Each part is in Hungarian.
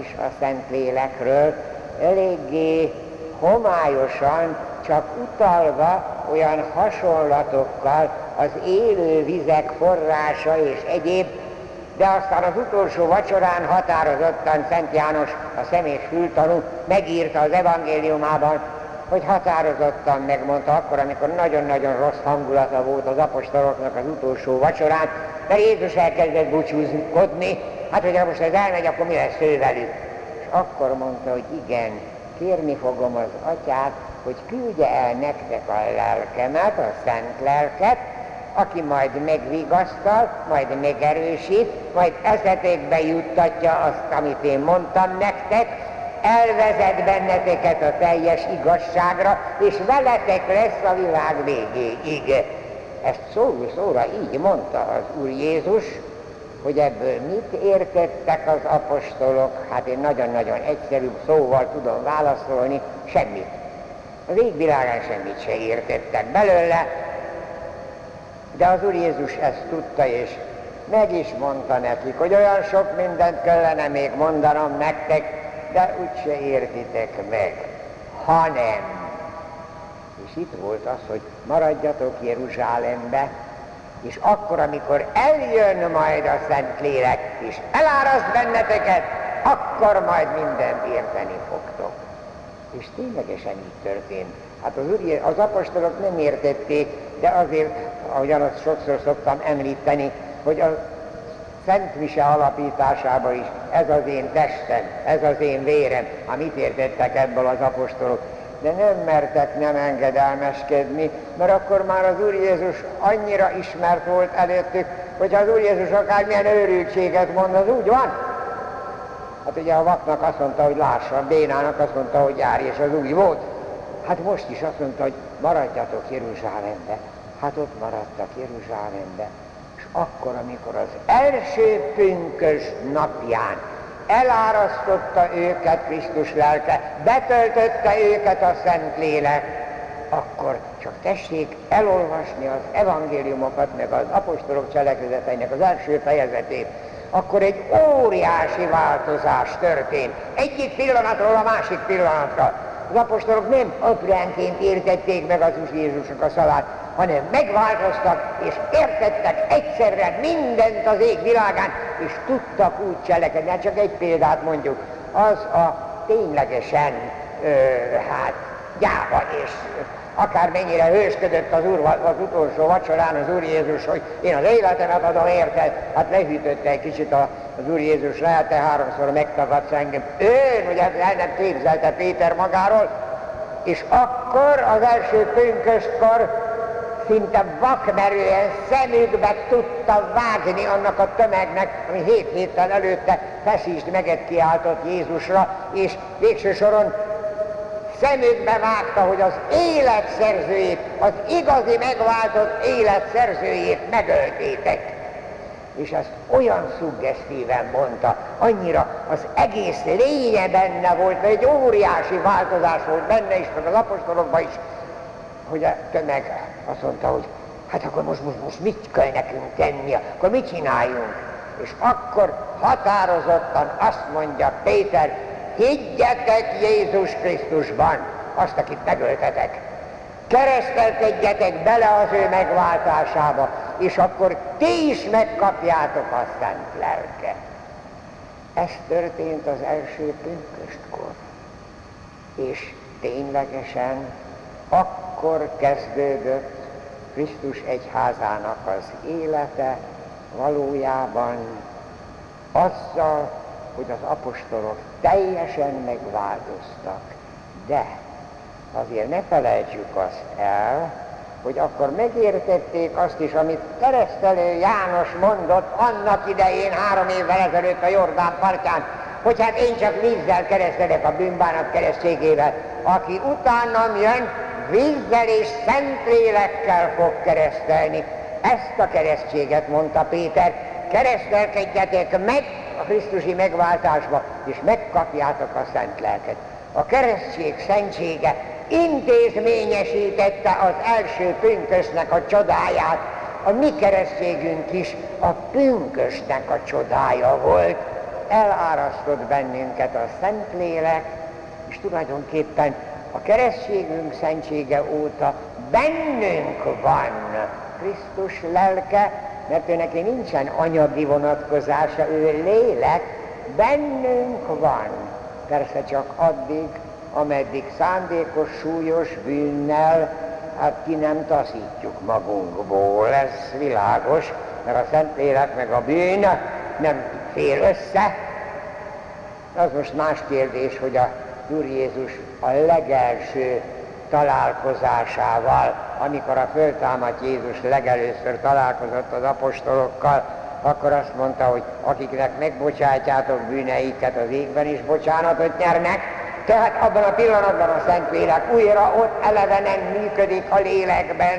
is a Szentlélekről, eléggé homályosan, csak utalva olyan hasonlatokkal az élő vizek forrása és egyéb, de aztán az utolsó vacsorán határozottan Szent János, a személyes fültanú megírta az evangéliumában, hogy határozottan megmondta akkor, amikor nagyon-nagyon rossz hangulata volt az apostoloknak az utolsó vacsorán, de Jézus elkezdett búcsúzkodni, hát hogyha most ez elmegy, akkor mi lesz ő velük? És akkor mondta, hogy igen, kérni fogom az atyát, hogy küldje el nektek a lelkemet, a szent lelket, aki majd megvigasztal, majd megerősít, majd eszetékbe juttatja azt, amit én mondtam nektek, elvezet benneteket a teljes igazságra, és veletek lesz a világ végéig. Ezt szó szóra így mondta az Úr Jézus, hogy ebből mit értettek az apostolok, hát én nagyon-nagyon egyszerű szóval tudom válaszolni, semmit. Az égvilágán semmit se értettek belőle, de az Úr Jézus ezt tudta, és meg is mondta nekik, hogy olyan sok mindent kellene még mondanom nektek, de úgyse értitek meg, hanem, és itt volt az, hogy maradjatok Jeruzsálembe, és akkor, amikor eljön majd a Szentlélek, és eláraszt benneteket, akkor majd mindent érteni fogtok. És ténylegesen így történt. Hát az, úr, az apostolok nem értették, de azért, ahogyan azt sokszor szoktam említeni, hogy a Szent Mise alapításában is ez az én testem, ez az én vérem, amit értettek ebből az apostolok de nem mertek nem engedelmeskedni, mert akkor már az Úr Jézus annyira ismert volt előttük, hogy az Úr Jézus akármilyen őrültséget mond, az úgy van. Hát ugye a vaknak azt mondta, hogy lássa, a bénának azt mondta, hogy járj, és az úgy volt. Hát most is azt mondta, hogy maradjatok Jeruzsálembe. Hát ott maradtak Jeruzsálembe. És akkor, amikor az első pünkös napján elárasztotta őket Krisztus lelke, betöltötte őket a Szentlélek, akkor csak tessék elolvasni az evangéliumokat, meg az apostolok cselekedeteinek az első fejezetét, akkor egy óriási változás történt. Egyik pillanatról a másik pillanatra. Az apostolok nem apránként értették meg az Úr Jézusnak a szalát, hanem megváltoztak, és értettek egyszerre mindent az ég világán, és tudtak úgy cselekedni. Hát csak egy példát mondjuk, az a ténylegesen, ö, hát, gyáva és akármennyire hősködött az, úr, az utolsó vacsorán az Úr Jézus, hogy én az életemet adom érted, hát lehűtötte egy kicsit az Úr Jézus, lehet te háromszor megtagadsz engem. Ő, ugye el nem képzelte Péter magáról, és akkor az első pünköstkor szinte vakmerően szemükbe tudta vágni annak a tömegnek, ami hét héttel előtte feszítsd meget kiáltott Jézusra, és végső soron szemükbe vágta, hogy az életszerzőjét, az igazi megváltott életszerzőjét megöltétek. És ezt olyan szuggesztíven mondta, annyira az egész lénye benne volt, mert egy óriási változás volt benne is, meg az apostolokban is, hogy a tömeg azt mondta, hogy hát akkor most, most, most mit kell nekünk tenni, akkor mit csináljunk? És akkor határozottan azt mondja Péter, higgyetek Jézus Krisztusban, azt, akit megöltetek. Keresztelkedjetek bele az ő megváltásába, és akkor ti is megkapjátok a szent lelket. Ez történt az első pünköstkor. És ténylegesen akkor kezdődött Krisztus egyházának az élete valójában azzal, hogy az apostolok teljesen megváltoztak. De azért ne felejtsük azt el, hogy akkor megértették azt is, amit keresztelő János mondott annak idején, három évvel ezelőtt a Jordán partján, hogy hát én csak vízzel keresztelek a bűnbánat keresztségével. Aki utánam jön, vízzel és szentlélekkel fog keresztelni. Ezt a keresztséget mondta Péter, keresztelkedjetek meg a Krisztusi megváltásba, és megkapjátok a szent lelket. A keresztség szentsége intézményesítette az első pünkösnek a csodáját. A mi keresztségünk is a pünkösnek a csodája volt. elárasztott bennünket a Szentlélek, és tulajdonképpen a keresztségünk szentsége óta bennünk van Krisztus lelke, mert ő neki nincsen anyagi vonatkozása, ő lélek, bennünk van. Persze csak addig, ameddig szándékos, súlyos bűnnel, hát ki nem taszítjuk magunkból, ez világos, mert a Szentlélek meg a bűn nem fél össze. Az most más kérdés, hogy a Úr Jézus a legelső találkozásával, amikor a föltámadt Jézus legelőször találkozott az apostolokkal, akkor azt mondta, hogy akiknek megbocsátjátok bűneiket, az égben is bocsánatot nyernek, tehát abban a pillanatban a Szentlélek újra ott elevenen működik a lélekben.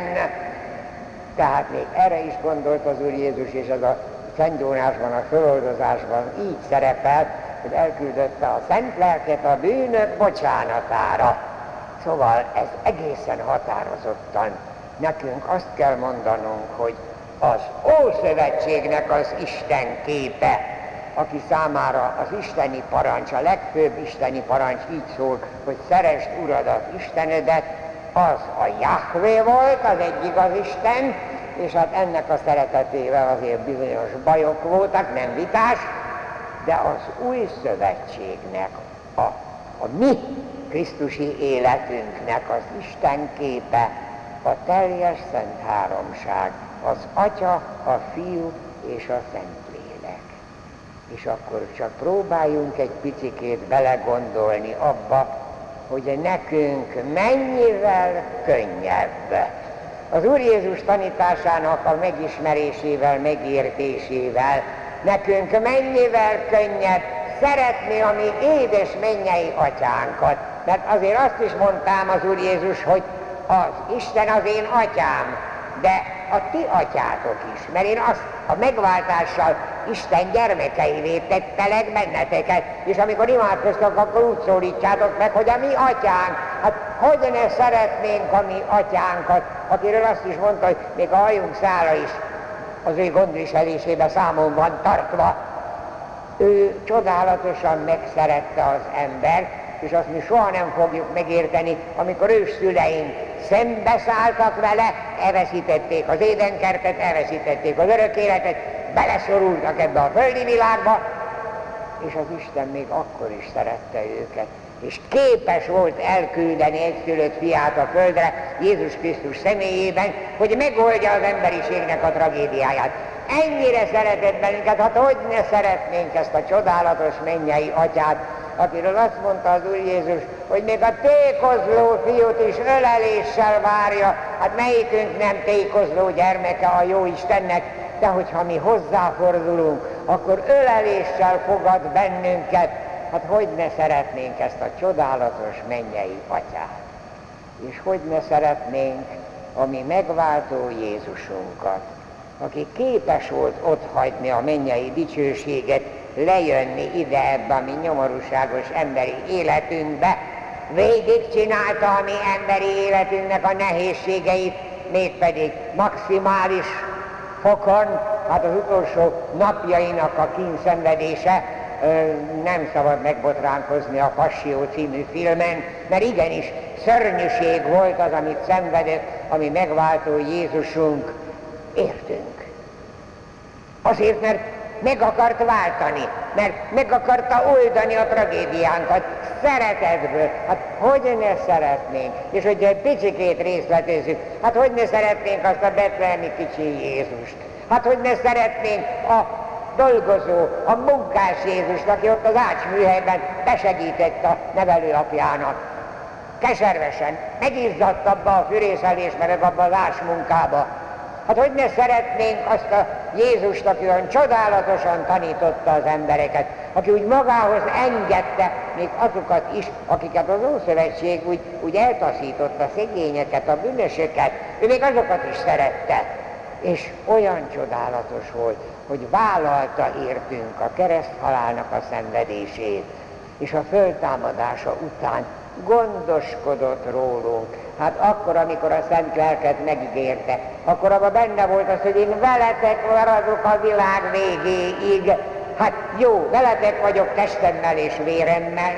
Tehát még erre is gondolt az Úr Jézus, és ez a Szentgyónásban, a föloldozásban így szerepel, hogy elküldötte a Szent Lelket a bűnök bocsánatára. Szóval ez egészen határozottan nekünk azt kell mondanunk, hogy az Ószövetségnek az Isten képe, aki számára az isteni parancs, a legfőbb isteni parancs így szól, hogy szeresd Uradat, Istenedet, az a Jahvé volt, az egy igaz Isten, és hát ennek a szeretetével azért bizonyos bajok voltak, nem vitás, de az új szövetségnek, a, a mi Krisztusi életünknek az Isten képe, a teljes szent háromság, az Atya, a Fiú és a Szentlélek. És akkor csak próbáljunk egy picikét belegondolni abba, hogy nekünk mennyivel könnyebb az Úr Jézus tanításának a megismerésével, megértésével nekünk mennyivel könnyebb szeretni a mi édes mennyei atyánkat. Mert azért azt is mondtam az Úr Jézus, hogy az Isten az én atyám, de a ti atyátok is, mert én azt a megváltással Isten gyermekeivé tettelek benneteket, és amikor imádkoztok, akkor úgy szólítsátok meg, hogy a mi atyánk, hát hogy ne szeretnénk a mi atyánkat, akiről azt is mondta, hogy még a hajunk szála is az ő gondviselésébe számon van tartva. Ő csodálatosan megszerette az ember, és azt mi soha nem fogjuk megérteni, amikor őszüleink szembeszálltak vele, elveszítették az édenkertet, elveszítették az örök életet, beleszorultak ebbe a földi világba, és az Isten még akkor is szerette őket, és képes volt elküldeni egyszülött fiát a földre Jézus Krisztus személyében, hogy megoldja az emberiségnek a tragédiáját. Ennyire szeretett bennünket, hát hogy ne szeretnénk ezt a csodálatos mennyei atyát, akiről azt mondta az Úr Jézus, hogy még a tékozló fiút is öleléssel várja, hát melyikünk nem tékozló gyermeke a jó Istennek, de hogyha mi hozzáfordulunk, akkor öleléssel fogad bennünket, hát hogy ne szeretnénk ezt a csodálatos mennyei atyát. És hogy ne szeretnénk a mi megváltó Jézusunkat, aki képes volt otthagyni a mennyei dicsőséget, lejönni ide ebbe a mi nyomorúságos emberi életünkbe, végigcsinálta a mi emberi életünknek a nehézségeit, mégpedig maximális fokon, hát az utolsó napjainak a kínszenvedése, nem szabad megbotránkozni a Passió című filmen, mert igenis szörnyűség volt az, amit szenvedett, ami megváltó Jézusunk, értünk. Azért, mert meg akart váltani, mert meg akarta oldani a tragédiánkat szeretetből. Hát hogy ne szeretnénk? És hogyha egy picikét részletezzük, hát hogy ne szeretnénk azt a betlehemi kicsi Jézust? Hát hogy ne szeretnénk a dolgozó, a munkás Jézust, aki ott az ácsműhelyben besegített a nevelőapjának. Keservesen, megizzadt abba a fűrészelés, meg abba az ásmunkába, Hát hogy ne szeretnénk azt a Jézust, aki olyan csodálatosan tanította az embereket, aki úgy magához engedte még azokat is, akiket az Ószövetség úgy, úgy eltaszította, szegényeket, a bűnösöket, ő még azokat is szerette. És olyan csodálatos volt, hogy vállalta értünk a kereszthalálnak a szenvedését, és a föltámadása után gondoskodott rólunk. Hát akkor, amikor a Szent Lelket megígérte, akkor abban benne volt az, hogy én veletek maradok a világ végéig. hát jó, veletek vagyok testemmel és véremmel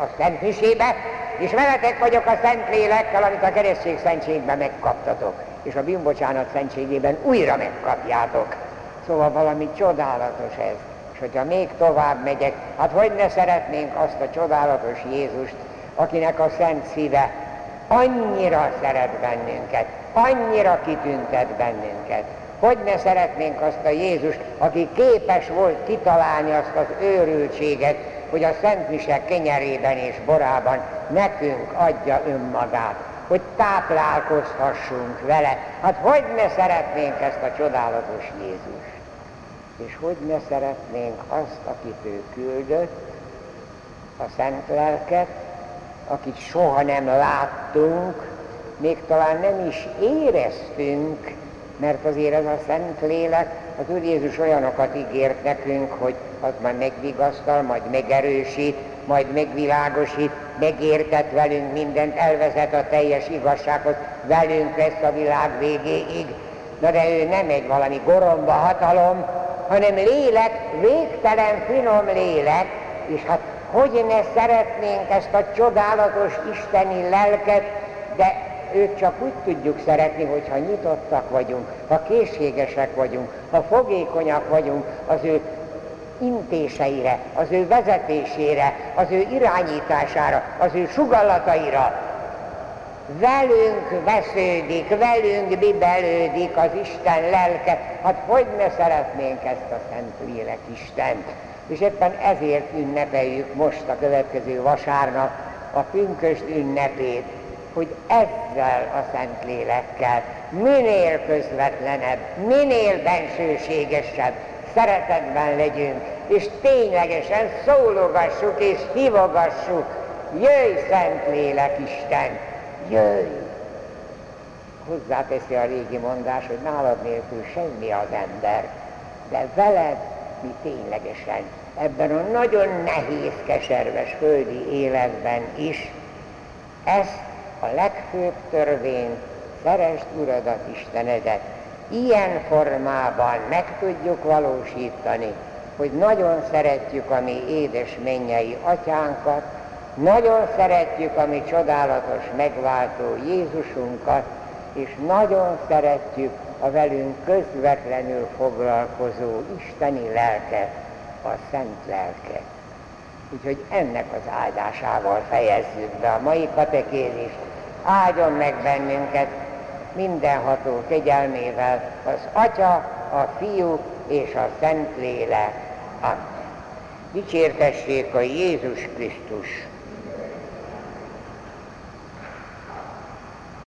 a Szent Misébe, és veletek vagyok a Szent Lélekkel, amit a keresztség szentségben megkaptatok, és a bűnbocsánat szentségében újra megkapjátok. Szóval valami csodálatos ez. És hogyha még tovább megyek, hát hogy ne szeretnénk azt a csodálatos Jézust, akinek a szent szíve annyira szeret bennünket, annyira kitüntet bennünket. Hogy ne szeretnénk azt a Jézust, aki képes volt kitalálni azt az őrültséget, hogy a Szent Mise kenyerében és borában nekünk adja önmagát, hogy táplálkozhassunk vele. Hát hogy ne szeretnénk ezt a csodálatos Jézust? És hogy ne szeretnénk azt, akit ő küldött, a Szent Lelket, akit soha nem láttunk, még talán nem is éreztünk, mert azért ez a Szent Lélek, az Úr Jézus olyanokat ígért nekünk, hogy az majd megvigasztal, majd megerősít, majd megvilágosít, megértet velünk mindent, elvezet a teljes igazsághoz, velünk lesz a világ végéig. Na de ő nem egy valami goromba hatalom, hanem lélek, végtelen finom lélek, és hát hogy ne szeretnénk ezt a csodálatos isteni lelket, de őt csak úgy tudjuk szeretni, hogyha nyitottak vagyunk, ha készségesek vagyunk, ha fogékonyak vagyunk az ő intéseire, az ő vezetésére, az ő irányítására, az ő sugallataira. Velünk vesződik, velünk bibelődik az Isten lelke. Hát hogy ne szeretnénk ezt a Szent Lélek Istent? És éppen ezért ünnepeljük most a következő vasárnap a pünköst ünnepét, hogy ezzel a Szentlélekkel minél közvetlenebb, minél bensőségesebb szeretetben legyünk, és ténylegesen szólogassuk és hívogassuk, jöjj Szentlélek Isten, jöjj! Hozzáteszi a régi mondás, hogy nálad nélkül semmi az ember, de veled mi ténylegesen ebben a nagyon nehéz, keserves földi életben is ezt a legfőbb törvény, szeresd Uradat, Istenedet, ilyen formában meg tudjuk valósítani, hogy nagyon szeretjük a mi édes mennyei atyánkat, nagyon szeretjük a mi csodálatos megváltó Jézusunkat, és nagyon szeretjük a velünk közvetlenül foglalkozó isteni lelket, a szent lelket. Úgyhogy ennek az áldásával fejezzük be a mai katekézist. Áldjon meg bennünket mindenható kegyelmével az Atya, a Fiú és a Szent Lélek. Amen. Dicsértessék a Jézus Krisztus!